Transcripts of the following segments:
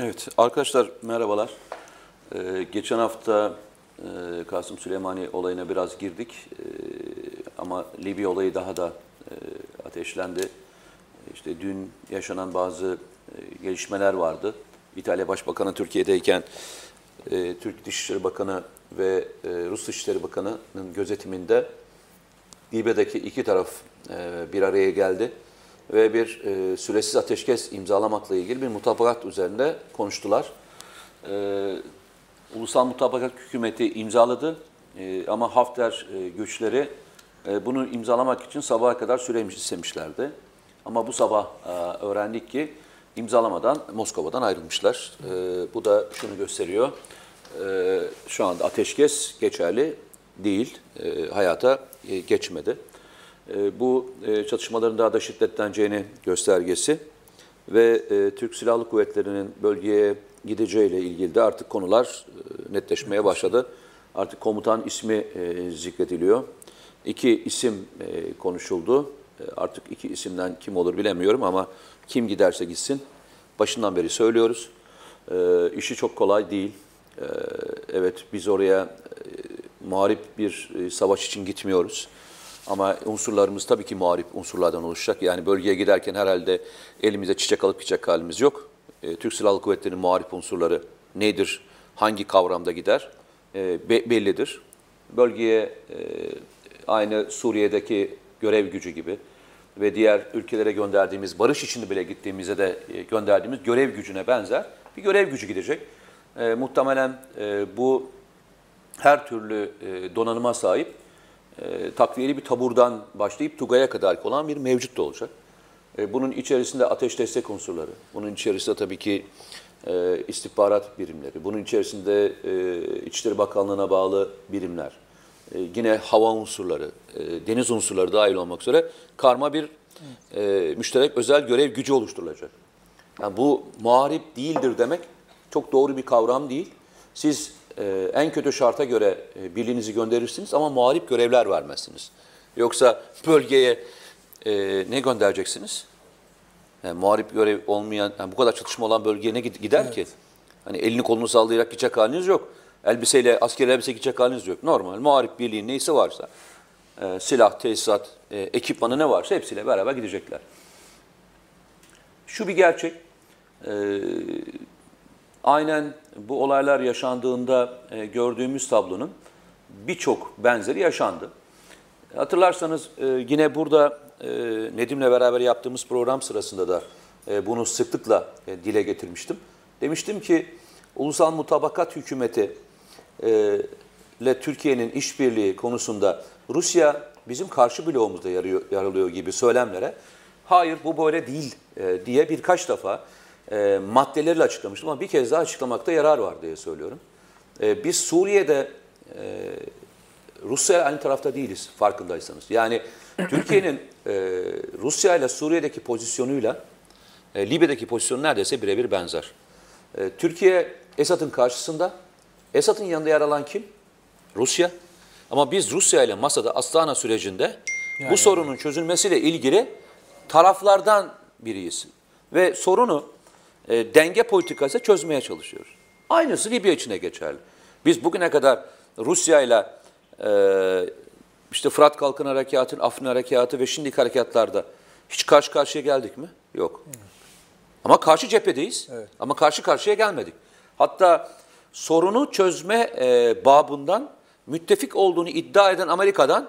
Evet arkadaşlar merhabalar. Ee, geçen hafta e, Kasım Süleymani olayına biraz girdik ee, ama Libya olayı daha da e, ateşlendi. İşte dün yaşanan bazı e, gelişmeler vardı. İtalya Başbakanı Türkiye'deyken e, Türk Dışişleri Bakanı ve e, Rus Dışişleri Bakanı'nın gözetiminde Libya'daki iki taraf e, bir araya geldi ve bir e, süresiz ateşkes imzalamakla ilgili bir mutabakat üzerinde konuştular. E, Ulusal Mutabakat Hükümeti imzaladı e, ama Hafter e, güçleri e, bunu imzalamak için sabaha kadar süremiş istemişlerdi. Ama bu sabah e, öğrendik ki imzalamadan Moskova'dan ayrılmışlar. E, bu da şunu gösteriyor. E, şu anda ateşkes geçerli değil, e, hayata e, geçmedi. E, bu e, çatışmaların daha da şiddetleneceğini göstergesi ve e, Türk Silahlı Kuvvetleri'nin bölgeye gideceğiyle ilgili de artık konular e, netleşmeye başladı. Artık komutan ismi zikrediliyor. İki isim konuşuldu. Artık iki isimden kim olur bilemiyorum ama kim giderse gitsin. Başından beri söylüyoruz. E, işi çok kolay değil. Evet biz oraya e, muharip bir savaş için gitmiyoruz. Ama unsurlarımız tabii ki muharip unsurlardan oluşacak. Yani bölgeye giderken herhalde elimize çiçek alıp gidecek halimiz yok. E, Türk Silahlı Kuvvetleri'nin muharip unsurları nedir, hangi kavramda gider e, be, bellidir. Bölgeye e, aynı Suriye'deki görev gücü gibi ve diğer ülkelere gönderdiğimiz, barış içinde bile gittiğimizde de e, gönderdiğimiz görev gücüne benzer bir görev gücü gidecek. E, muhtemelen e, bu her türlü e, donanıma sahip e, takviyeli bir taburdan başlayıp Tugay'a kadar olan bir mevcut da olacak. E, bunun içerisinde ateş destek unsurları, bunun içerisinde tabii ki e, istihbarat birimleri, bunun içerisinde İçişleri Bakanlığı'na bağlı birimler, yine hava unsurları, deniz unsurları dahil olmak üzere karma bir müşterek özel görev gücü oluşturulacak. Yani bu muharip değildir demek çok doğru bir kavram değil. Siz e, en kötü şarta göre e, birliğinizi gönderirsiniz ama muharip görevler vermezsiniz. Yoksa bölgeye e, ne göndereceksiniz? Yani muharip görev olmayan, yani bu kadar çatışma olan bölgeye ne gider evet. ki? Hani elini kolunu sallayarak gidecek haliniz yok. Elbiseyle, askeri elbise gidecek haliniz yok. Normal muharip birliğin neyse varsa, e, silah, tesisat, e, ekipmanı ne varsa hepsiyle beraber gidecekler. Şu bir gerçek, e, aynen bu olaylar yaşandığında e, gördüğümüz tablonun birçok benzeri yaşandı. Hatırlarsanız e, yine burada e, Nedim'le beraber yaptığımız program sırasında da e, bunu sıklıkla dile getirmiştim. Demiştim ki ulusal mutabakat hükümeti ile Türkiye'nin işbirliği konusunda Rusya bizim karşı bloğumuzda yarıyor, yarılıyor gibi söylemlere hayır bu böyle değil diye birkaç defa e, maddeleriyle açıklamıştım ama bir kez daha açıklamakta yarar var diye söylüyorum. E, biz Suriye'de e, Rusya aynı tarafta değiliz farkındaysanız. Yani Türkiye'nin e, Rusya ile Suriye'deki pozisyonuyla e, Libya'daki pozisyonu neredeyse birebir benzer. E, Türkiye Esad'ın karşısında. Esad'ın yanında yer alan kim? Rusya. Ama biz Rusya ile masada Astana sürecinde yani. bu sorunun çözülmesiyle ilgili taraflardan biriyiz. Ve sorunu e, denge politikası çözmeye çalışıyoruz. Aynısı Libya için de geçerli. Biz bugüne kadar Rusya ile e, işte Fırat Kalkın Harekatı'nın, Afrin Harekatı ve şimdiki harekatlarda hiç karşı karşıya geldik mi? Yok. Ama karşı cephedeyiz. Evet. Ama karşı karşıya gelmedik. Hatta sorunu çözme e, babından müttefik olduğunu iddia eden Amerika'dan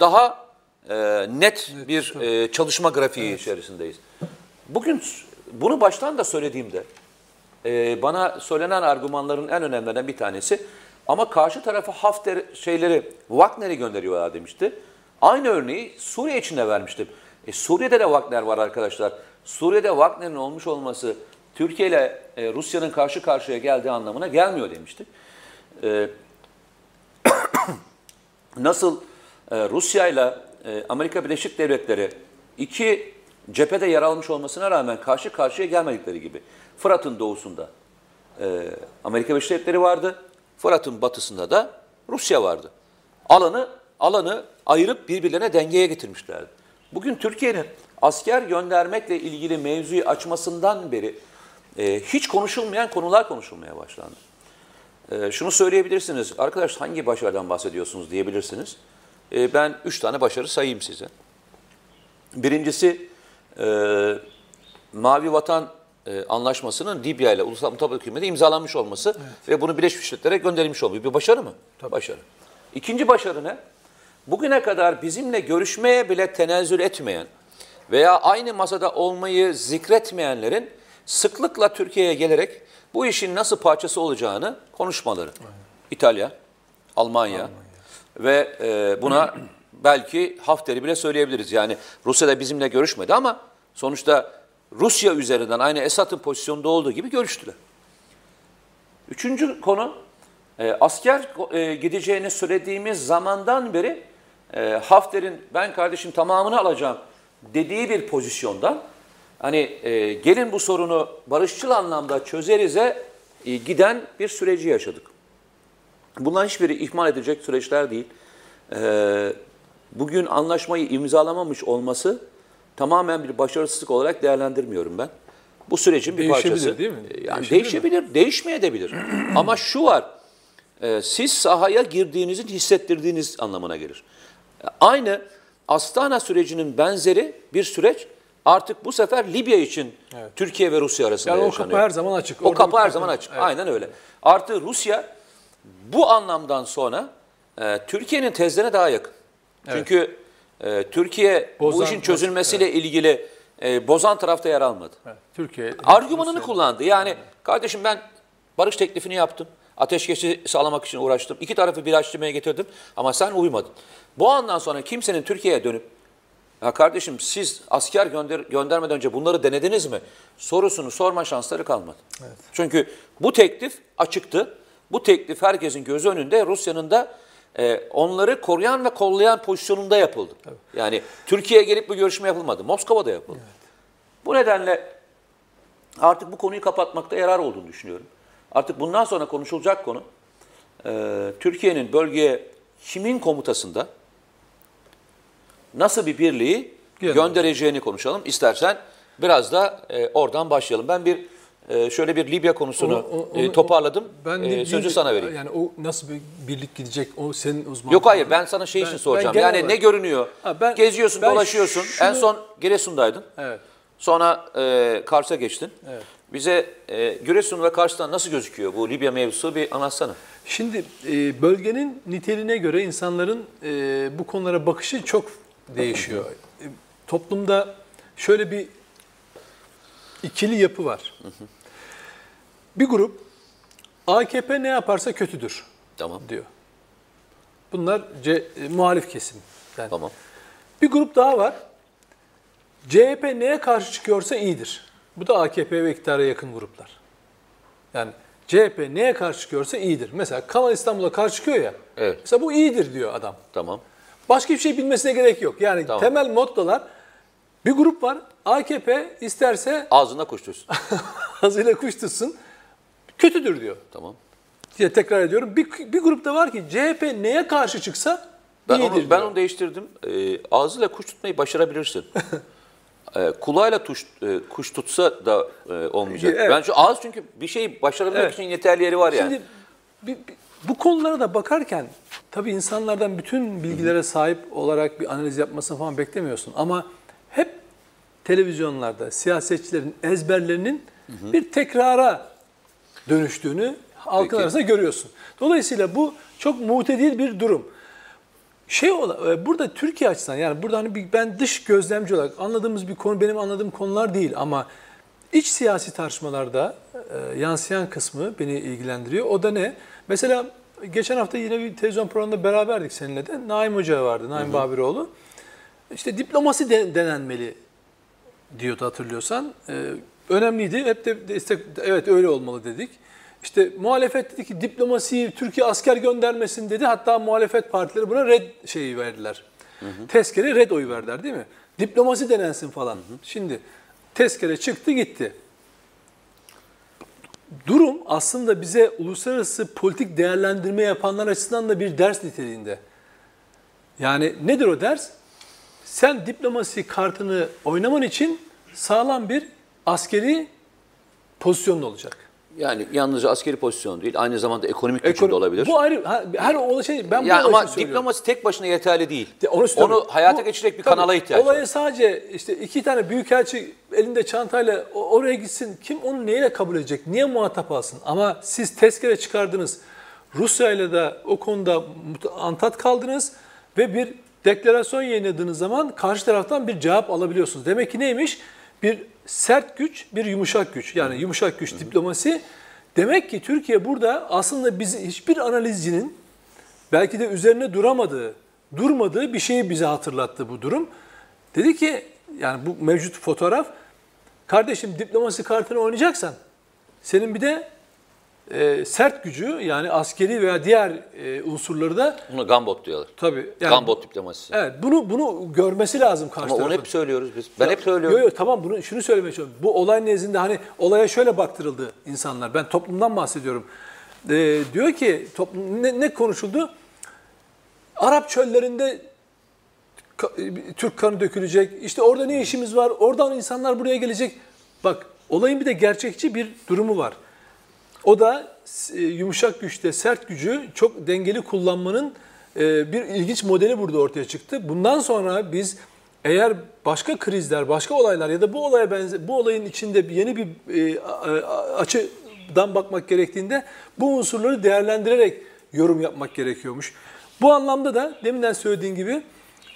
daha e, net bir e, çalışma grafiği evet. içerisindeyiz. Bugün bunu baştan da söylediğimde e, bana söylenen argümanların en önemlilerinden bir tanesi ama karşı tarafa Hafter şeyleri Wagner'i gönderiyorlar demişti. Aynı örneği Suriye için de vermiştim. E, Suriye'de de Wagner var arkadaşlar. Suriye'de Wagner'in olmuş olması Türkiye ile e, Rusya'nın karşı karşıya geldiği anlamına gelmiyor demiştik. E, nasıl e, Rusya ile e, Amerika Birleşik Devletleri iki cephede yer almış olmasına rağmen karşı karşıya gelmedikleri gibi. Fırat'ın doğusunda e, Amerika Birleşik Devletleri vardı. Fırat'ın batısında da Rusya vardı. Alanı alanı ayırıp birbirlerine dengeye getirmişlerdi. Bugün Türkiye'nin asker göndermekle ilgili mevzuyu açmasından beri e, hiç konuşulmayan konular konuşulmaya başlandı. E, şunu söyleyebilirsiniz, arkadaş hangi başarıdan bahsediyorsunuz diyebilirsiniz. E, ben üç tane başarı sayayım size. Birincisi e, Mavi Vatan e, Anlaşması'nın Libya ile Ulusal Mutabık Hükümeti imzalanmış olması ve bunu Birleşmiş Milletler'e gönderilmiş olması. Bir başarı mı? Başarı. İkinci başarı ne? Bugüne kadar bizimle görüşmeye bile tenezzül etmeyen veya aynı masada olmayı zikretmeyenlerin sıklıkla Türkiye'ye gelerek bu işin nasıl parçası olacağını konuşmaları. İtalya, Almanya, ve e, buna belki Hafter'i bile söyleyebiliriz. Yani Rusya da bizimle görüşmedi ama sonuçta Rusya üzerinden aynı Esad'ın pozisyonda olduğu gibi görüştüler. Üçüncü konu e, asker e, gideceğini söylediğimiz zamandan beri e, Hafter'in ben kardeşim tamamını alacağım dediği bir pozisyondan hani e, gelin bu sorunu barışçıl anlamda çözerize e, giden bir süreci yaşadık. Bunların hiçbiri ihmal edilecek süreçler değil. Ee, bugün anlaşmayı imzalamamış olması tamamen bir başarısızlık olarak değerlendirmiyorum ben. Bu sürecin bir Değişebilir, parçası. değil mi? Yani Değişebilir değişebilir, değişmeyebilir. Ama şu var, e, siz sahaya girdiğinizin hissettirdiğiniz anlamına gelir. Aynı Astana sürecinin benzeri bir süreç artık bu sefer Libya için Türkiye ve Rusya arasında Yani o yaşanıyor. kapı her zaman açık. O Orada kapı her zaman açık. Evet. Aynen öyle. Artı Rusya bu anlamdan sonra e, Türkiye'nin tezlerine daha yakın. Çünkü e, Türkiye bu Bozan- işin çözülmesiyle ilgili e, bozan tarafta yer almadı. Evet, Türkiye Argümanını kullandı. Yani kardeşim ben barış teklifini yaptım. Ateşkesi sağlamak için uğraştım. İki tarafı bir açtırmaya getirdim ama sen uymadın. Bu andan sonra kimsenin Türkiye'ye dönüp ya kardeşim siz asker gönder göndermeden önce bunları denediniz mi? Sorusunu sorma şansları kalmadı. Çünkü bu teklif açıktı. Bu teklif herkesin gözü önünde Rusya'nın da e, onları koruyan ve kollayan pozisyonunda yapıldı. Yani Türkiye'ye gelip bu görüşme yapılmadı. Moskova'da yapıldı. Bu nedenle artık bu konuyu kapatmakta yarar olduğunu düşünüyorum. Artık bundan sonra konuşulacak konu e, Türkiye'nin bölgeye kimin komutasında nasıl bir birliği Gel. göndereceğini konuşalım. İstersen biraz da e, oradan başlayalım. Ben bir e, şöyle bir Libya konusunu O- o- e, onu- toparladım. Ben E, sözü sana vereyim. Yani o nasıl bir birlik gidecek? O senin uzman. Yok hayır ben sana şey Ben- için soracağım. Yani olarak- ne görünüyor? Ha, ben- Geziyorsun, ben dolaşıyorsun. şunu- En son Giresun'daydın. Evet. Sonra e, Kars'a geçtin. Bize e, Giresun ve Kars'tan nasıl gözüküyor bu Libya mevzusu bir anlatsana. Şimdi e, bölgenin niteliğine göre insanların e, bu konulara bakışı çok değişiyor. E, toplumda şöyle bir ikili yapı var. Bir grup AKP ne yaparsa kötüdür Tamam. diyor. Bunlar C, e, muhalif kesim. Yani Tamam. Bir grup daha var. CHP neye karşı çıkıyorsa iyidir. Bu da AKP ve iktidara yakın gruplar. Yani CHP neye karşı çıkıyorsa iyidir. Mesela Kanal İstanbul'a karşı çıkıyor ya. Evet. Mesela bu iyidir diyor adam. Tamam. Başka bir şey bilmesine gerek yok. Yani Tamam. temel mottolar bir grup var. AKP isterse Ağzına kuş tutsun. hazıyla kuş tutsun. Kötüdür diyor. tamam. Diye tekrar ediyorum. Bir, bir grup da var ki CHP neye karşı çıksa Ben iyidir onu, ben diyor. onu değiştirdim. Ee, ağzıyla kuş tutmayı başarabilirsin. ee, kulağıyla tuş, e, kuş tutsa da e, olmayacak. Evet. Ben şu ağız çünkü bir şeyi başarabilmek Evet. için yeterli yeri var yani. Şimdi bir- bir- bu konulara da bakarken tabii insanlardan bütün bilgilere sahip olarak bir analiz yapmasını falan beklemiyorsun. Ama televizyonlarda siyasetçilerin ezberlerinin bir tekrara dönüştüğünü halkın arasında görüyorsun. Dolayısıyla bu çok mutedil bir durum. Şey ola- e, burada Türkiye açısından yani burada hani ben dış gözlemci olarak anladığımız bir konu benim anladığım konular değil ama iç siyasi tartışmalarda e, yansıyan kısmı beni ilgilendiriyor. O da ne? Mesela geçen hafta yine bir televizyon programında beraberdik seninle de. Naim Hoca vardı, Naim Babiroğlu. İşte diplomasi de- denenmeli diyordu hatırlıyorsan. Ee, önemliydi. Hep de destek, evet öyle olmalı dedik. İşte muhalefet dedi ki diplomasiyi Türkiye asker göndermesin dedi. Hatta muhalefet partileri buna red şeyi verdiler. Tezkere red oyu verdiler değil mi? Diplomasi denensin falan. Şimdi tezkere çıktı gitti. Durum aslında bize uluslararası politik değerlendirme yapanlar açısından da bir ders niteliğinde. Yani nedir o ders? Sen diplomasi kartını oynaman için sağlam bir askeri pozisyonun olacak. Yani yalnızca askeri pozisyon değil, aynı zamanda ekonomik gücün Ekonomi- de olabilir. Bu ayrı ha, her o şey ben bu ya olay ama söylüyorum. diplomasi tek başına yeterli değil. De, Onu, söylüyorum. hayata Bu- geçirecek bir tabii, kanala ihtiyaç Olayı var. sadece işte iki tane büyükelçi elinde çantayla oraya gitsin. Kim onu neyle kabul edecek? Niye muhatap alsın? Ama siz tezkere çıkardınız. Rusya ile de o konuda antat kaldınız ve bir deklarasyon yayınladığınız zaman karşı taraftan bir cevap alabiliyorsunuz. Demek ki neymiş? Bir sert güç, bir yumuşak güç. Yani yumuşak güç diplomasi. Demek ki Türkiye burada aslında bizi hiçbir analizcinin belki de üzerine duramadığı, durmadığı bir şeyi bize hatırlattı bu durum. Dedi ki yani bu mevcut fotoğraf kardeşim diplomasi kartını oynayacaksan senin bir de e, sert gücü yani askeri veya diğer e, unsurları da Bunu gambot diyorlar. tabii yani, gambot diplomasisi. Evet bunu bunu görmesi lazım karşı Ama onu tarafın. hep söylüyoruz biz. Ben hep söylüyorum. Yok yok tamam bunu şunu söylemeye çalışıyorum. Bu olay nezdinde hani olaya şöyle baktırıldı insanlar. Ben toplumdan bahsediyorum. Ee, diyor ki toplum ne, ne konuşuldu? Arap çöllerinde ka- Türk kanı dökülecek. İşte orada ne işimiz var? Oradan insanlar buraya gelecek. Bak olayın bir de gerçekçi bir durumu var. O da e, yumuşak güçte sert gücü çok dengeli kullanmanın e, bir ilginç modeli burada ortaya çıktı. Bundan sonra biz eğer başka krizler, başka olaylar ya da bu olaya benzer bu olayın içinde yeni bir e, açıdan bakmak gerektiğinde bu unsurları değerlendirerek yorum yapmak gerekiyormuş. Bu anlamda da deminden söylediğin gibi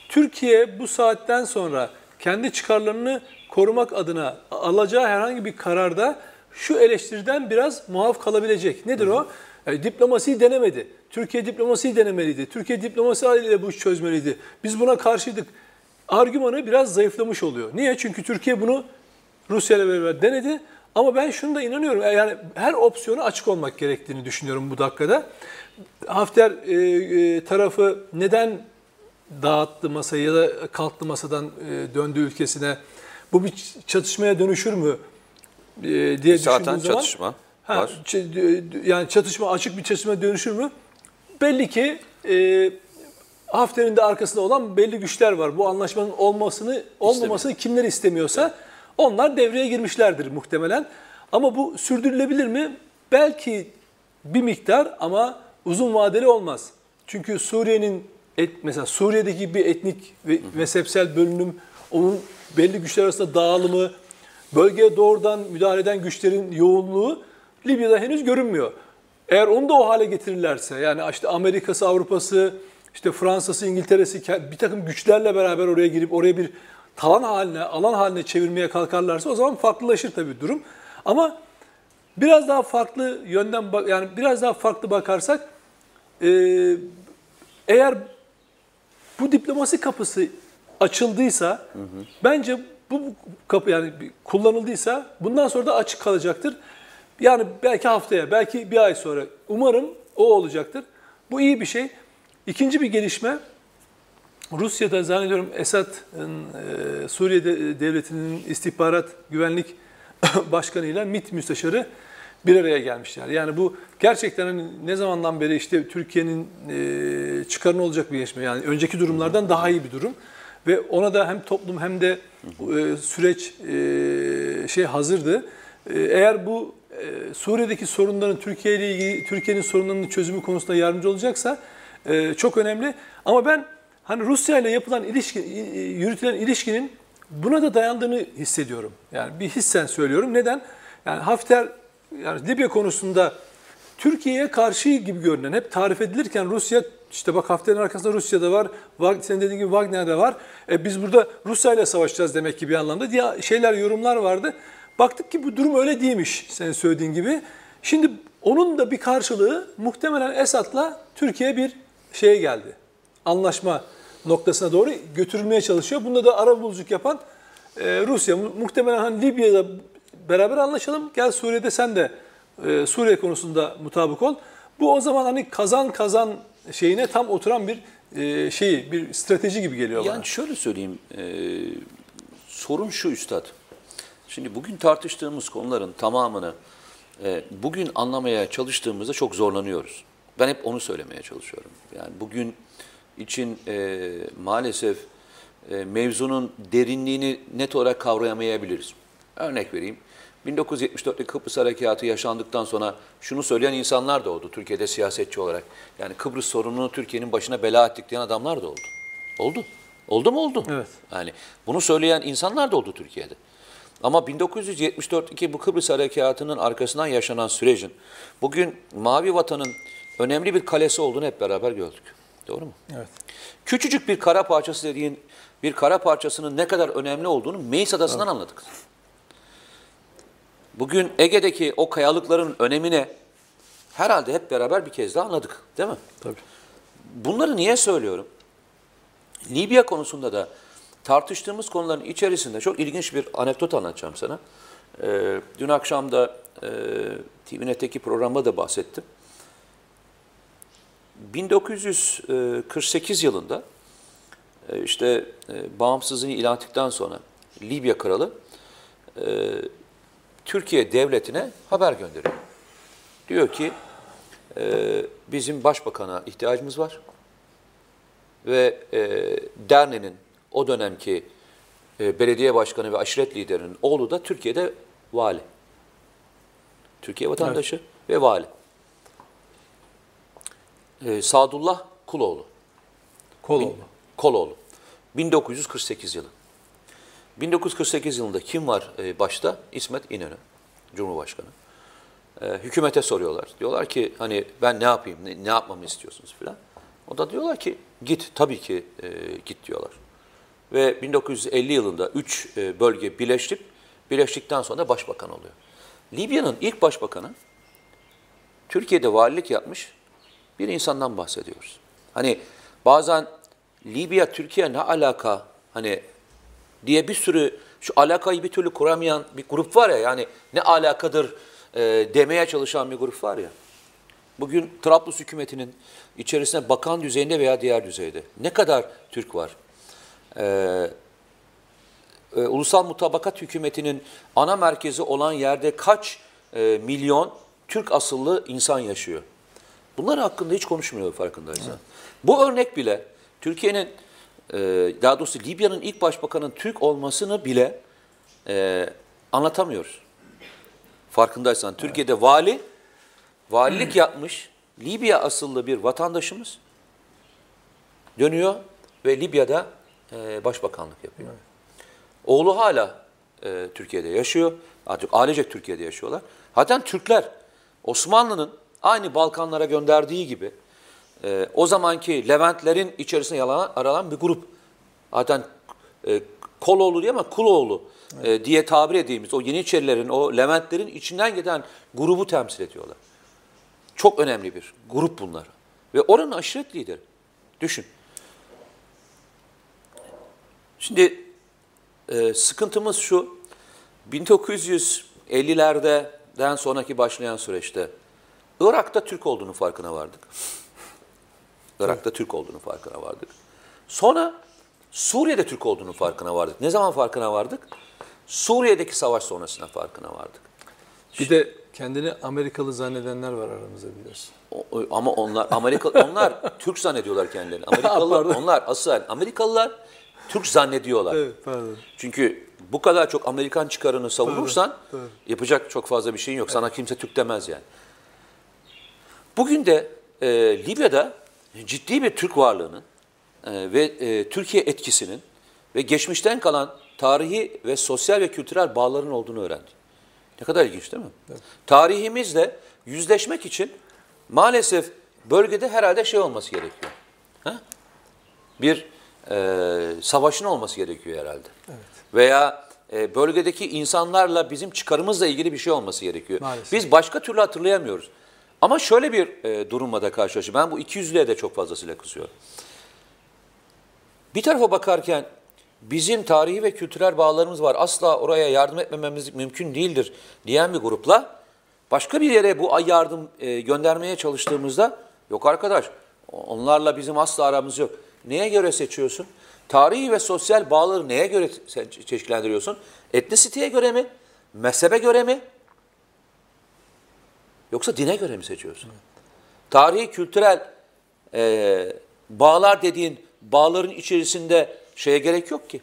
Türkiye bu saatten sonra kendi çıkarlarını korumak adına alacağı herhangi bir kararda şu eleştiriden biraz muaf kalabilecek. Nedir o? Yani diplomasiyi denemedi. Türkiye diplomasiyi denemeliydi. Türkiye diplomasi ile bu işi çözmeliydi. Biz buna karşıydık. Argümanı biraz zayıflamış oluyor. Niye? Çünkü Türkiye bunu Rusya ile beraber denedi. Ama ben şunu da inanıyorum. Yani her opsiyona açık olmak gerektiğini düşünüyorum bu dakikada. Hafter e, e, tarafı neden dağıttı masayı ya da kalktı masadan e, döndü ülkesine? Bu bir çatışmaya dönüşür mü e, diye Zaten düşündüğün zaman çatışma Ha, var. yani çatışma açık bir çatışma dönüşür mü? Belli ki e, Hafter'in de arkasında olan belli güçler var. Bu anlaşmanın olmasını olmamasını kimler istemiyorsa onlar devreye girmişlerdir muhtemelen. Ama bu sürdürülebilir mi? Belki bir miktar ama uzun vadeli olmaz. Çünkü Suriye'nin et, mesela Suriye'deki bir etnik ve mezhepsel bölünüm, onun belli güçler arasında dağılımı, bölgeye doğrudan müdahale eden güçlerin yoğunluğu Libya'da henüz görünmüyor. Eğer onu da o hale getirirlerse, yani işte Amerika'sı, Avrupa'sı, işte Fransa'sı, İngiltere'si bir takım güçlerle beraber oraya girip oraya bir talan haline, alan haline çevirmeye kalkarlarsa o zaman farklılaşır tabii durum. Ama biraz daha farklı yönden bak- yani biraz daha farklı bakarsak e, eğer bu diplomasi kapısı açıldıysa bence bu kapı yani kullanıldıysa bundan sonra da açık kalacaktır. Yani belki haftaya, belki bir ay sonra umarım o olacaktır. Bu iyi bir şey. İkinci bir gelişme Rusya'da zannediyorum Esad'ın e, Suriye de- devletinin istihbarat güvenlik başkanıyla MİT müsteşarı bir araya gelmişler. Yani bu gerçekten hani ne zamandan beri işte Türkiye'nin e, çıkarına olacak bir gelişme. Yani önceki durumlardan daha iyi bir durum. Ve ona da hem toplum hem de e, süreç e, şey hazırdı. E, eğer bu e, Suriye'deki sorunların Türkiye ile ilgili Türkiye'nin sorunlarının çözümü konusunda yardımcı olacaksa e, çok önemli. Ama ben hani Rusya ile yapılan ilişki, e, yürütülen ilişkinin buna da dayandığını hissediyorum. Yani bir hissen söylüyorum. Neden? Yani Hafter yani Libya konusunda Türkiye'ye karşı gibi görünen hep tarif edilirken Rusya işte bak Hafter'in arkasında Rusya'da var, senin dediğin gibi Wagner'de var. E biz burada Rusya ile savaşacağız demek ki bir anlamda diye şeyler yorumlar vardı. Baktık ki bu durum öyle değilmiş senin söylediğin gibi. Şimdi onun da bir karşılığı muhtemelen Esad'la Türkiye bir şeye geldi. Anlaşma noktasına doğru götürülmeye çalışıyor. Bunda da ara buluculuk yapan e, Rusya. Mu- Muhtemelen hani Libya'da beraber anlaşalım. Gel Suriye'de sen de e, Suriye konusunda mutabık ol. Bu o zaman hani kazan kazan şeyine tam oturan bir e, şeyi, bir strateji gibi geliyor bana. Yani şöyle söyleyeyim, e, sorun şu üstad. Şimdi bugün tartıştığımız konuların tamamını e, bugün anlamaya çalıştığımızda çok zorlanıyoruz. Ben hep onu söylemeye çalışıyorum. Yani bugün için e, maalesef e, mevzunun derinliğini net olarak kavrayamayabiliriz. Örnek vereyim. 1974'te Kıbrıs Harekatı yaşandıktan sonra şunu söyleyen insanlar da oldu Türkiye'de siyasetçi olarak. Yani Kıbrıs sorununu Türkiye'nin başına bela ettik diyen adamlar da oldu. Oldu. Oldu mu oldu. Evet. Yani bunu söyleyen insanlar da oldu Türkiye'de. Ama 1974'teki bu Kıbrıs Harekatı'nın arkasından yaşanan sürecin bugün Mavi Vatan'ın önemli bir kalesi olduğunu hep beraber gördük. Doğru mu? Evet. Küçücük bir kara parçası dediğin bir kara parçasının ne kadar önemli olduğunu Meis Adası'ndan anladık. Bugün Ege'deki o kayalıkların önemine herhalde hep beraber bir kez daha anladık. Değil mi? Tabii. Bunları niye söylüyorum? Libya konusunda da tartıştığımız konuların içerisinde çok ilginç bir anekdot anlatacağım sana. Ee, dün akşam da e, TVNet'teki programda da bahsettim. 1948 yılında e, işte e, bağımsızlığını ilan ettikten sonra Libya kralı e, Türkiye devletine haber gönderiyor. Diyor ki e, bizim başbakana ihtiyacımız var ve e, Derne'nin o dönemki e, belediye başkanı ve aşiret liderinin oğlu da Türkiye'de vali. Türkiye vatandaşı ve vali. E, Sadullah Kuloğlu. Koloğlu. Koloğlu. 1948 yılı. 1948 yılında kim var e, başta? İsmet İnönü, Cumhurbaşkanı. E, hükümete soruyorlar. Diyorlar ki hani ben ne yapayım, ne, ne yapmamı istiyorsunuz filan. O da diyorlar ki git, tabii ki e, git diyorlar. Ve 1950 yılında 3 e, bölge birleştik. Birleştikten sonra başbakan oluyor. Libya'nın ilk başbakanı Türkiye'de valilik yapmış bir insandan bahsediyoruz. Hani bazen Libya, Türkiye ne alaka hani diye bir sürü şu alakayı bir türlü kuramayan bir grup var ya yani ne alakadır e, demeye çalışan bir grup var ya. Bugün Trablus hükümetinin içerisinde bakan düzeyinde veya diğer düzeyde ne kadar Türk var? Ee, e, Ulusal Mutabakat Hükümeti'nin ana merkezi olan yerde kaç e, milyon Türk asıllı insan yaşıyor? Bunlar hakkında hiç konuşmuyor farkındaysan. Bu örnek bile Türkiye'nin, e, daha doğrusu Libya'nın ilk başbakanın Türk olmasını bile e, anlatamıyoruz. Farkındaysan Türkiye'de vali, valilik yapmış Libya asıllı bir vatandaşımız dönüyor ve Libya'da e, başbakanlık yapıyor. Oğlu hala e, Türkiye'de yaşıyor. Artık ailecek Türkiye'de yaşıyorlar. Zaten Türkler Osmanlı'nın aynı Balkanlara gönderdiği gibi e, o zamanki Leventlerin içerisinde yalanan, aralan bir grup. Zaten e, Koloğlu diye ama Kuloğlu e, diye tabir ettiğimiz o Yeniçerilerin, o Leventlerin içinden giden grubu temsil ediyorlar. Çok önemli bir grup bunlar. Ve oranın aşiret lideri. Düşün. Şimdi e, sıkıntımız şu, 1950'lerden sonraki başlayan süreçte Irak'ta Türk olduğunu farkına vardık. Irak'ta Türk olduğunu farkına vardık. Sonra Suriye'de Türk olduğunu farkına vardık. Ne zaman farkına vardık? Suriye'deki savaş sonrasında farkına vardık. Bir de kendini Amerikalı zannedenler var aramızda biliyorsun. O- o- ama onlar Amerika onlar Türk zannediyorlar kendilerini. Amerikalılar Pardon. onlar asıl Amerikalılar Türk zannediyorlar. Evet pardon. Çünkü bu kadar çok Amerikan çıkarını savunursan Doğru, doğru. yapacak çok fazla bir şeyin yok. Sana kimse Türk demez yani. Bugün de e, Libya'da ciddi bir Türk varlığının e, ve e, Türkiye etkisinin ve geçmişten kalan tarihi ve sosyal ve kültürel bağların olduğunu öğrendik. Ne kadar ilginç değil mi? Tarihimizle yüzleşmek için maalesef bölgede herhalde şey olması gerekiyor. Ha? Bir e, savaşın olması gerekiyor herhalde. Veya e, bölgedeki insanlarla bizim çıkarımızla ilgili bir şey olması gerekiyor. Maalesef. Biz başka türlü hatırlayamıyoruz. Ama şöyle bir e, durumla da karşılaşıyorum. Ben bu ikiyüzlülüğe de çok fazlasıyla kızıyorum. Bir tarafa bakarken bizim tarihi ve kültürel bağlarımız var. Asla oraya yardım etmememiz mümkün değildir diyen bir grupla başka bir yere bu yardım e, göndermeye çalıştığımızda yok arkadaş onlarla bizim asla aramız yok. Neye göre seçiyorsun? Tarihi ve sosyal bağları neye göre çeşitlendiriyorsun? Etnisiteye göre mi? Mezhebe göre mi? Yoksa dine göre mi seçiyorsun? Tarihi, kültürel e, bağlar dediğin bağların içerisinde şeye gerek yok ki.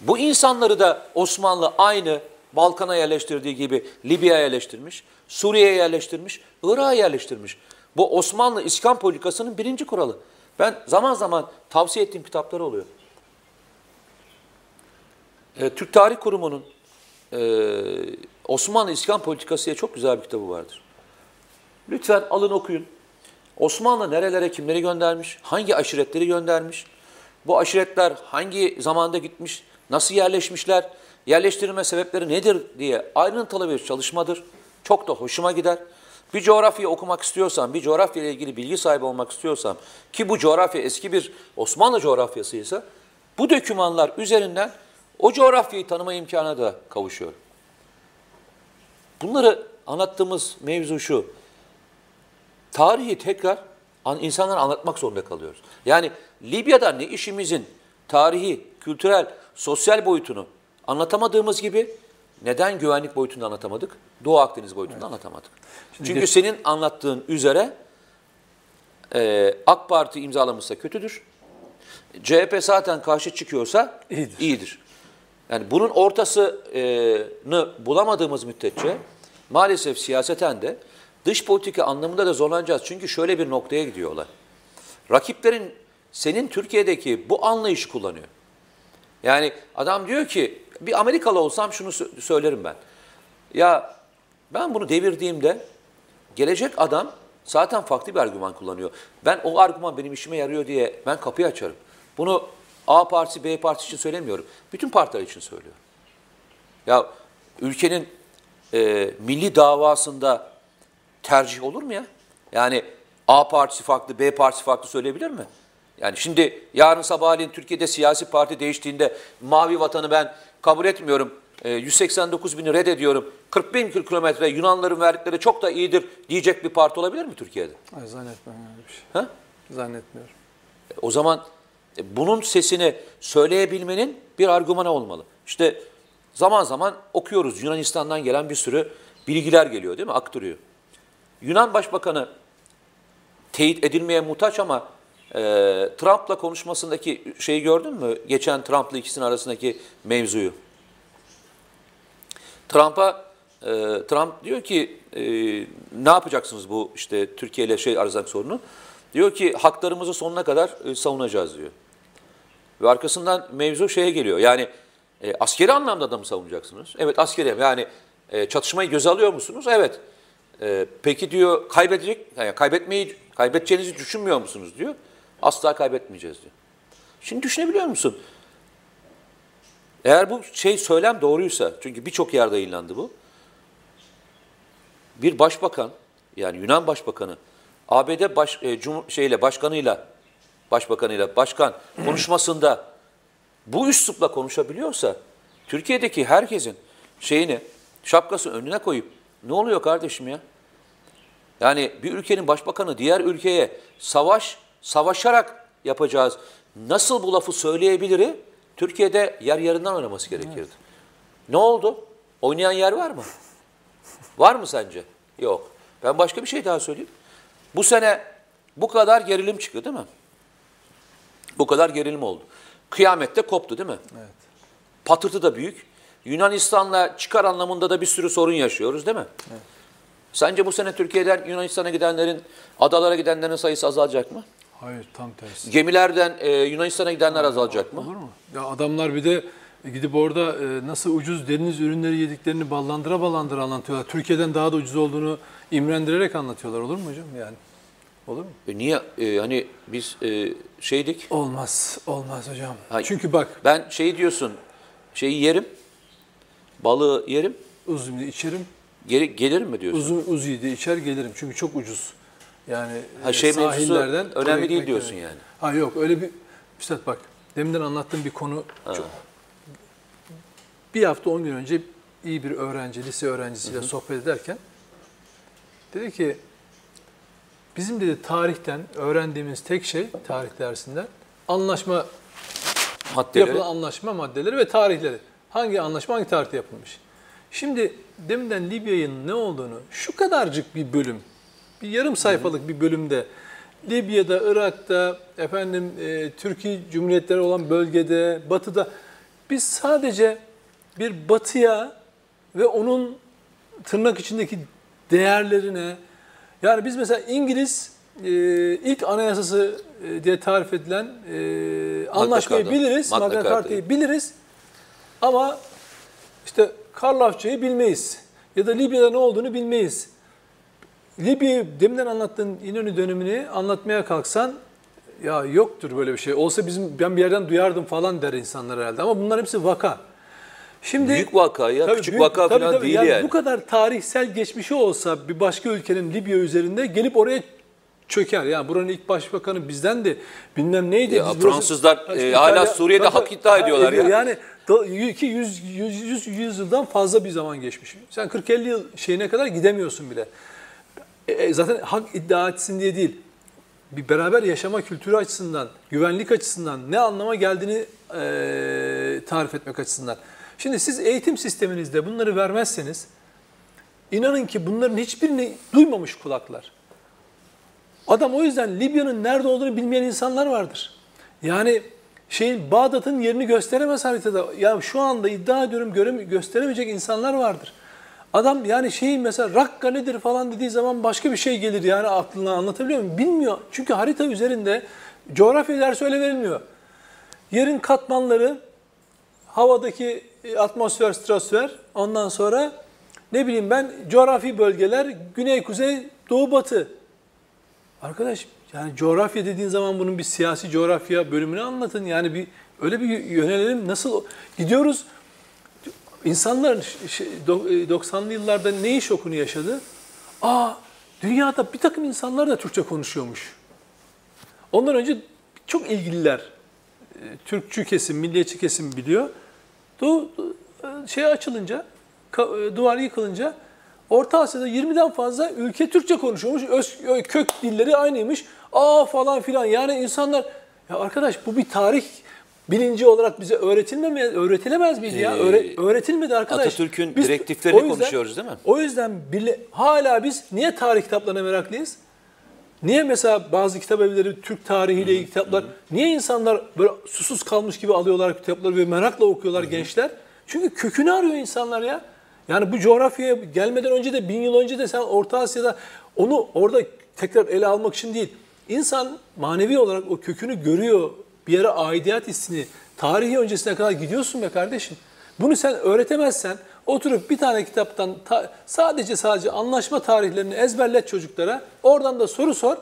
Bu insanları da Osmanlı aynı Balkan'a yerleştirdiği gibi Libya'ya yerleştirmiş, Suriye'ye yerleştirmiş, Irak'a yerleştirmiş. Bu Osmanlı İskan politikasının birinci kuralı. Ben zaman zaman tavsiye ettiğim kitaplar oluyor. E, Türk Tarih Kurumu'nun e, Osmanlı İskan Politikası diye çok güzel bir kitabı vardır. Lütfen alın okuyun. Osmanlı nerelere kimleri göndermiş, hangi aşiretleri göndermiş, bu aşiretler hangi zamanda gitmiş, nasıl yerleşmişler, yerleştirilme sebepleri nedir diye ayrıntılı bir çalışmadır. Çok da hoşuma gider. Bir coğrafyayı okumak istiyorsam, bir coğrafya ile ilgili bilgi sahibi olmak istiyorsam ki bu coğrafya eski bir Osmanlı coğrafyasıysa bu dokümanlar üzerinden o coğrafyayı tanıma imkanına da kavuşuyor. Bunları anlattığımız mevzu şu. Tarihi tekrar an, insanlara anlatmak zorunda kalıyoruz. Yani Libya'da ne işimizin tarihi, kültürel, sosyal boyutunu anlatamadığımız gibi neden güvenlik boyutunu anlatamadık? Doğu Akdeniz boyutunu evet. anlatamadık. Çünkü geç... senin anlattığın üzere e, AK Parti imzalamışsa kötüdür. CHP zaten karşı çıkıyorsa iyidir. iyidir. Yani bunun ortasını bulamadığımız müddetçe maalesef siyaseten de dış politika anlamında da zorlanacağız. Çünkü şöyle bir noktaya gidiyorlar. Rakiplerin senin Türkiye'deki bu anlayışı kullanıyor. Yani adam diyor ki bir Amerikalı olsam şunu söylerim ben. Ya ben bunu devirdiğimde gelecek adam zaten farklı bir argüman kullanıyor. Ben o argüman benim işime yarıyor diye ben kapıyı açarım. Bunu A partisi, B partisi için söylemiyorum. Bütün partiler için söylüyorum. Ya ülkenin e, milli davasında tercih olur mu ya? Yani A partisi farklı, B partisi farklı söyleyebilir mi? Yani şimdi yarın sabahleyin Türkiye'de siyasi parti değiştiğinde mavi vatanı ben kabul etmiyorum. E, 189 bini reddediyorum. 40 bin kilometre Yunanların verdikleri çok da iyidir diyecek bir parti olabilir mi Türkiye'de? Hayır zannetmiyorum öyle bir şey. Ha? Zannetmiyorum. E, o zaman bunun sesini söyleyebilmenin bir argümanı olmalı. İşte zaman zaman okuyoruz Yunanistan'dan gelen bir sürü bilgiler geliyor değil mi? Aktarıyor. Yunan Başbakanı teyit edilmeye muhtaç ama e, Trump'la konuşmasındaki şeyi gördün mü? Geçen Trump'la ikisinin arasındaki mevzuyu. Trump'a e, Trump diyor ki e, ne yapacaksınız bu işte Türkiye ile şey arasındaki sorunu? Diyor ki haklarımızı sonuna kadar e, savunacağız diyor. Ve arkasından mevzu şeye geliyor. Yani e, askeri anlamda da mı savunacaksınız? Evet askeri. Yani e, çatışmayı göze alıyor musunuz? Evet. E, peki diyor kaybedecek, yani kaybetmeyi, kaybedeceğinizi düşünmüyor musunuz diyor. Asla kaybetmeyeceğiz diyor. Şimdi düşünebiliyor musun? Eğer bu şey söylem doğruysa, çünkü birçok yerde yayınlandı bu. Bir başbakan, yani Yunan başbakanı, ABD baş, e, cum, şeyle başkanıyla, başbakanıyla, başkan konuşmasında bu üslupla konuşabiliyorsa, Türkiye'deki herkesin şeyini, şapkası önüne koyup, ne oluyor kardeşim ya? Yani bir ülkenin başbakanı diğer ülkeye savaş, savaşarak yapacağız. Nasıl bu lafı söyleyebilir? Türkiye'de yer yarından oynaması gerekirdi. Evet. Ne oldu? Oynayan yer var mı? Var mı sence? Yok. Ben başka bir şey daha söyleyeyim. Bu sene bu kadar gerilim çıktı değil mi? Bu kadar gerilim oldu. Kıyamette koptu değil mi? Evet. Patırtı da büyük. Yunanistan'la çıkar anlamında da bir sürü sorun yaşıyoruz değil mi? Evet. Sence bu sene Türkiye'den Yunanistan'a gidenlerin, adalara gidenlerin sayısı azalacak mı? Hayır tam tersi. Gemilerden e, Yunanistan'a gidenler azalacak mı? Olur mu? Ya adamlar bir de gidip orada e, nasıl ucuz deniz ürünleri yediklerini ballandıra ballandıra anlatıyorlar. Türkiye'den daha da ucuz olduğunu imrendirerek anlatıyorlar. Olur mu hocam yani? Olur mu? E niye? E, hani biz e, şeydik. Olmaz. Olmaz hocam. Ha, Çünkü bak. Ben şey diyorsun. Şeyi yerim. Balığı yerim. Uzun içerim. Geri, gelirim mi diyorsun? Uzun uzuyu de içer gelirim. Çünkü çok ucuz. Yani ha, şey sahillerden önemli değil diyorsun yani. Ha yok öyle bir Üstad bak deminden anlattığım bir konu çok, bir hafta on gün önce iyi bir öğrenci, lise öğrencisiyle hı hı. sohbet ederken dedi ki bizim dedi tarihten öğrendiğimiz tek şey tarih dersinden anlaşma maddeleri. yapılan anlaşma maddeleri ve tarihleri. Hangi anlaşma hangi tarihte yapılmış? Şimdi deminden Libya'nın ne olduğunu şu kadarcık bir bölüm, bir yarım sayfalık bir bölümde Libya'da, Irak'ta, efendim e, Türkiye Cumhuriyetleri olan bölgede, Batı'da biz sadece bir batıya ve onun tırnak içindeki değerlerine yani biz mesela İngiliz e, ilk anayasası e, diye tarif edilen e, anlaşmayı biliriz, Magna Magna Carta'yı. Carta'yı biliriz ama işte Karlofça'yı bilmeyiz ya da Libya'da ne olduğunu bilmeyiz. Libya'yı deminden anlattığın İnönü dönemini anlatmaya kalksan ya yoktur böyle bir şey. Olsa bizim ben bir yerden duyardım falan der insanlar herhalde. Ama bunlar hepsi vaka. Şimdi Büyük vaka ya, Tabii küçük büyük- vaka tabii falan tabii. değil yani. yani. Bu kadar tarihsel geçmişi olsa bir başka ülkenin Libya üzerinde gelip oraya çöker. Yani buranın ilk başbakanı bizden de bilmem neydi. Ya Biz burası- Fransızlar, Ha, e, hala Suriye'de tabii, hak iddia ediyorlar ya. Yani do- iki yüz, yüz, yüz, yüz yıldan fazla bir zaman geçmiş. Sen 40-50 yıl şeyine kadar gidemiyorsun bile. E, e, zaten hak iddia etsin diye değil. Bir beraber yaşama kültürü açısından, güvenlik açısından ne anlama geldiğini e, tarif etmek açısından. Şimdi siz eğitim sisteminizde bunları vermezseniz inanın ki bunların hiçbirini duymamış kulaklar. Adam o yüzden Libya'nın nerede olduğunu bilmeyen insanlar vardır. Yani şeyin Bağdat'ın yerini gösteremez haritada. Ya şu anda iddia ediyorum görem gösteremeyecek insanlar vardır. Adam yani şeyin mesela Rakka nedir falan dediği zaman başka bir şey gelir yani aklına anlatabiliyor muyum? Bilmiyor. Çünkü harita üzerinde coğrafya dersi öyle verilmiyor. Yerin katmanları, havadaki atmosfer, stratosfer, ondan sonra ne bileyim ben coğrafi bölgeler, güney, kuzey, doğu, batı. Arkadaş yani coğrafya dediğin zaman bunun bir siyasi coğrafya bölümünü anlatın. Yani bir öyle bir yönelelim. Nasıl gidiyoruz? İnsanlar ş- ş- do- e, 90'lı yıllarda ne şokunu yaşadı? Aa dünyada bir takım insanlar da Türkçe konuşuyormuş. Ondan önce çok ilgililer. e, Türkçü kesim, milliyetçi kesim biliyor. Du, e, şey açılınca, e, duvar yıkılınca Orta Asya'da 20'den fazla ülke Türkçe konuşuyormuş. Öz, kök dilleri aynıymış. Aa falan filan. Yani insanlar ya arkadaş bu bir tarih bilinci olarak bize öğretilmemez, öğretilemez miydi ya? Ee, Öğre- öğretilmedi arkadaş. Atatürk'ün direktiflerini konuşuyoruz değil mi? O yüzden bile, hala biz niye tarih kitaplarına meraklıyız? Niye mesela bazı kitap evleri Türk tarihiyle ilgili kitaplar, niye insanlar böyle susuz kalmış gibi alıyorlar kitapları ve merakla okuyorlar gençler? Çünkü kökünü arıyor insanlar ya. Yani bu coğrafyaya gelmeden önce de bin yıl önce de sen Orta Asya'da onu orada tekrar ele almak için değil. İnsan manevi olarak o kökünü görüyor. Bir yere aidiyet hissini, tarihi öncesine kadar gidiyorsun be kardeşim. Bunu sen öğretemezsen oturup bir tane kitaptan ta- sadece sadece anlaşma tarihlerini ezberlet çocuklara. Oradan da soru sor.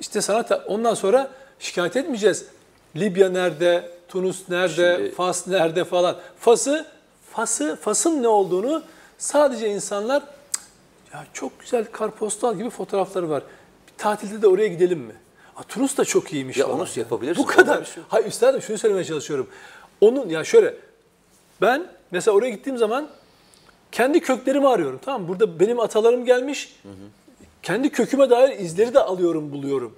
İşte sana ta- ondan sonra şikayet etmeyeceğiz. Libya nerede, Tunus nerede, Şimdi- Fas nerede falan. Fas'ı, Fas'ı, Fas'ın ne olduğunu sadece insanlar "Cık, ya çok güzel karpostal gibi fotoğrafları var. Bir tatilde de oraya gidelim mi? Aa, Tunus da çok iyiymiş Ya falan. onu yapabilirsin. Bu kadar. Şey. Hayır üstadım şunu söylemeye çalışıyorum. Onun ya şöyle ben mesela oraya gittiğim zaman kendi köklerimi arıyorum. Tamam? Burada benim atalarım gelmiş. Kendi köküme dair izleri de alıyorum, buluyorum.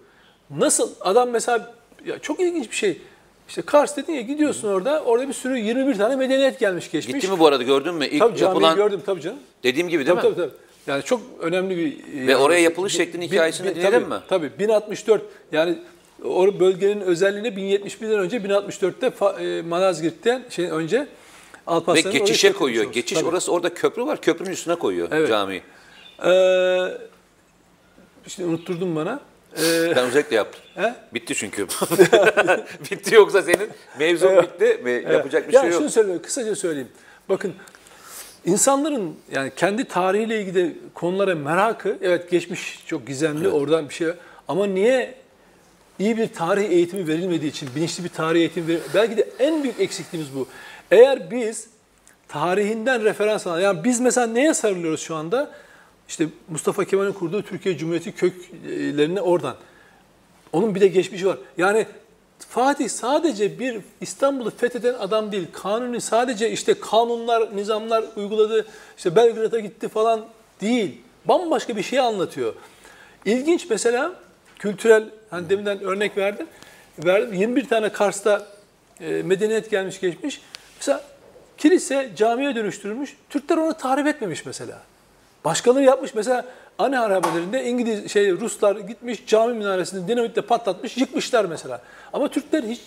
Nasıl? Adam mesela ya çok ilginç bir şey. İşte Kars dedin ya gidiyorsun orada. Orada bir sürü 21 tane medeniyet gelmiş geçmiş. Gitti mi bu arada gördün mü? İlk Tabii yapılan gördüm tabii canım. dediğim gibi değil Tabii, mi? tabii tabii. Yani çok önemli bir... Ve oraya yapılış şeklinin hikayesini dinledin tabii, mi? Tabii 1064 yani o bölgenin özelliğini 1071'den önce 1064'te Fa- e, Malazgirt'ten şey önce Alparslan'ın orayı geçişe koyuyor. Geçiş Tabii. orası orada köprü var. Köprünün üstüne koyuyor Evet. camiyi. Ee, işte unutturdun bana. Ee, Ben özellikle yaptım. he? Bitti çünkü. bitti yoksa senin mevzun bitti ve yapacak bir ya şey yok. şunu söyleyeyim, kısaca söyleyeyim. Bakın insanların yani kendi tarihiyle ilgili konulara merakı, evet geçmiş çok gizemli, oradan bir şey ama niye iyi bir tarih eğitimi verilmediği için, bilinçli bir tarih eğitimi ver- belki de en büyük eksikliğimiz bu. Eğer biz tarihinden referans alan, yani biz mesela neye sarılıyoruz şu anda? İşte Mustafa Kemal'in kurduğu Türkiye Cumhuriyeti köklerine oradan. Onun bir de geçmişi var. Yani Fatih sadece bir İstanbul'u fetheden adam değil. Kanuni sadece işte kanunlar, nizamlar uyguladı, işte Belgrad'a gitti falan değil. Bambaşka bir şey anlatıyor. İlginç mesela kültürel, hani deminden örnek verdim. verdim. 21 tane Kars'ta e, medeniyet gelmiş geçmiş. Mesela kilise camiye dönüştürülmüş. Türkler onu tahrip etmemiş mesela. Başkaları yapmış mesela Ani harabelerinde İngiliz şey Ruslar gitmiş cami minaresini dinamitle patlatmış, yıkmışlar mesela. Ama Türkler hiç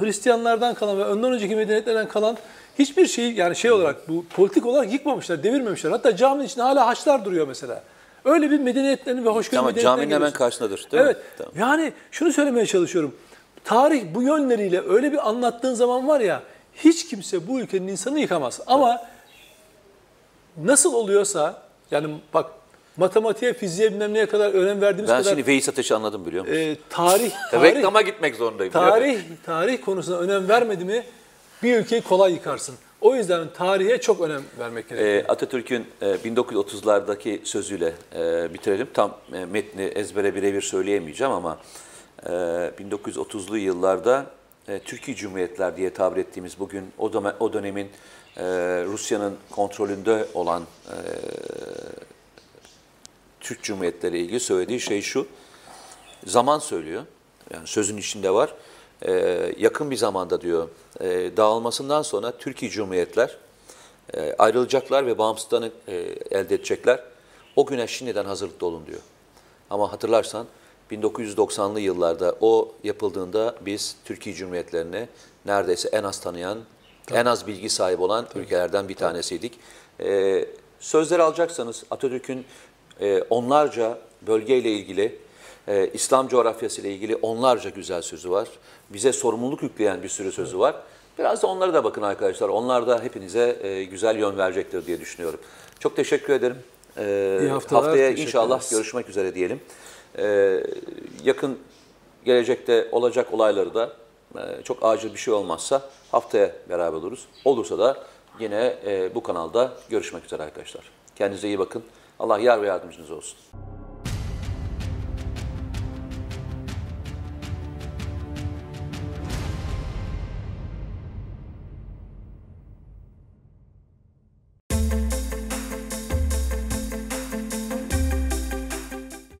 Hristiyanlardan kalan ve ondan önceki medeniyetlerden kalan hiçbir şeyi yani şey olarak bu politik olarak yıkmamışlar, devirmemişler. Hatta caminin içinde hala haçlar duruyor mesela. Öyle bir medeniyetlerin ve hoşgörü Tamam medeniyetlerine caminin hemen karşısındadır değil evet. mi? Tamam. Yani şunu söylemeye çalışıyorum. Tarih bu yönleriyle öyle bir anlattığın zaman var ya hiç kimse bu ülkenin insanı yıkamaz. Ama nasıl oluyorsa yani bak matematiğe, fiziğe bilmem neye kadar önem verdiğimiz Ben kadar şimdi Veys Ateş'i anladım biliyor musun? e, tarih, tarih, Reklama gitmek zorundayım. tarih, tarih konusuna önem vermedi mi bir ülkeyi kolay yıkarsın. O yüzden tarihe çok önem vermek gerekiyor. Ee, Atatürk'ün e, 1930'lardaki sözüyle e, bitirelim. Tam e, metni ezbere birebir söyleyemeyeceğim ama e, 1930'lu yıllarda e, Türkiye Cumhuriyetler diye tabir ettiğimiz bugün o, dönem, o dönemin e, Rusya'nın kontrolünde olan e, Türk Cumhuriyetleri ile ilgili söylediği şey şu. Zaman söylüyor. Yani sözün içinde var. Ee, yakın bir zamanda diyor e, dağılmasından sonra Türkiye Cumhuriyetler e, ayrılacaklar ve bağımsızlığını e, elde edecekler. O güne şimdiden hazırlıklı olun diyor. Ama hatırlarsan 1990'lı yıllarda o yapıldığında biz Türkiye Cumhuriyetlerini neredeyse en az tanıyan, en az bilgi sahibi olan ülkelerden bir tanesiydik. Ee, sözleri alacaksanız Atatürk'ün e, onlarca bölgeyle ilgili, e, İslam coğrafyası ile ilgili onlarca güzel sözü var. Bize sorumluluk yükleyen bir sürü sözü var. Biraz da onlara da bakın arkadaşlar. Onlar da hepinize e, güzel yön verecektir diye düşünüyorum. Çok teşekkür ederim. Ee, İyi haftalar, haftaya inşallah görüşmek üzere diyelim. Ee, yakın gelecekte olacak olayları da e, çok acil bir şey olmazsa haftaya beraber oluruz. Olursa da yine e, bu kanalda görüşmek üzere arkadaşlar. Kendinize iyi bakın. Allah yar ve yardımcınız olsun.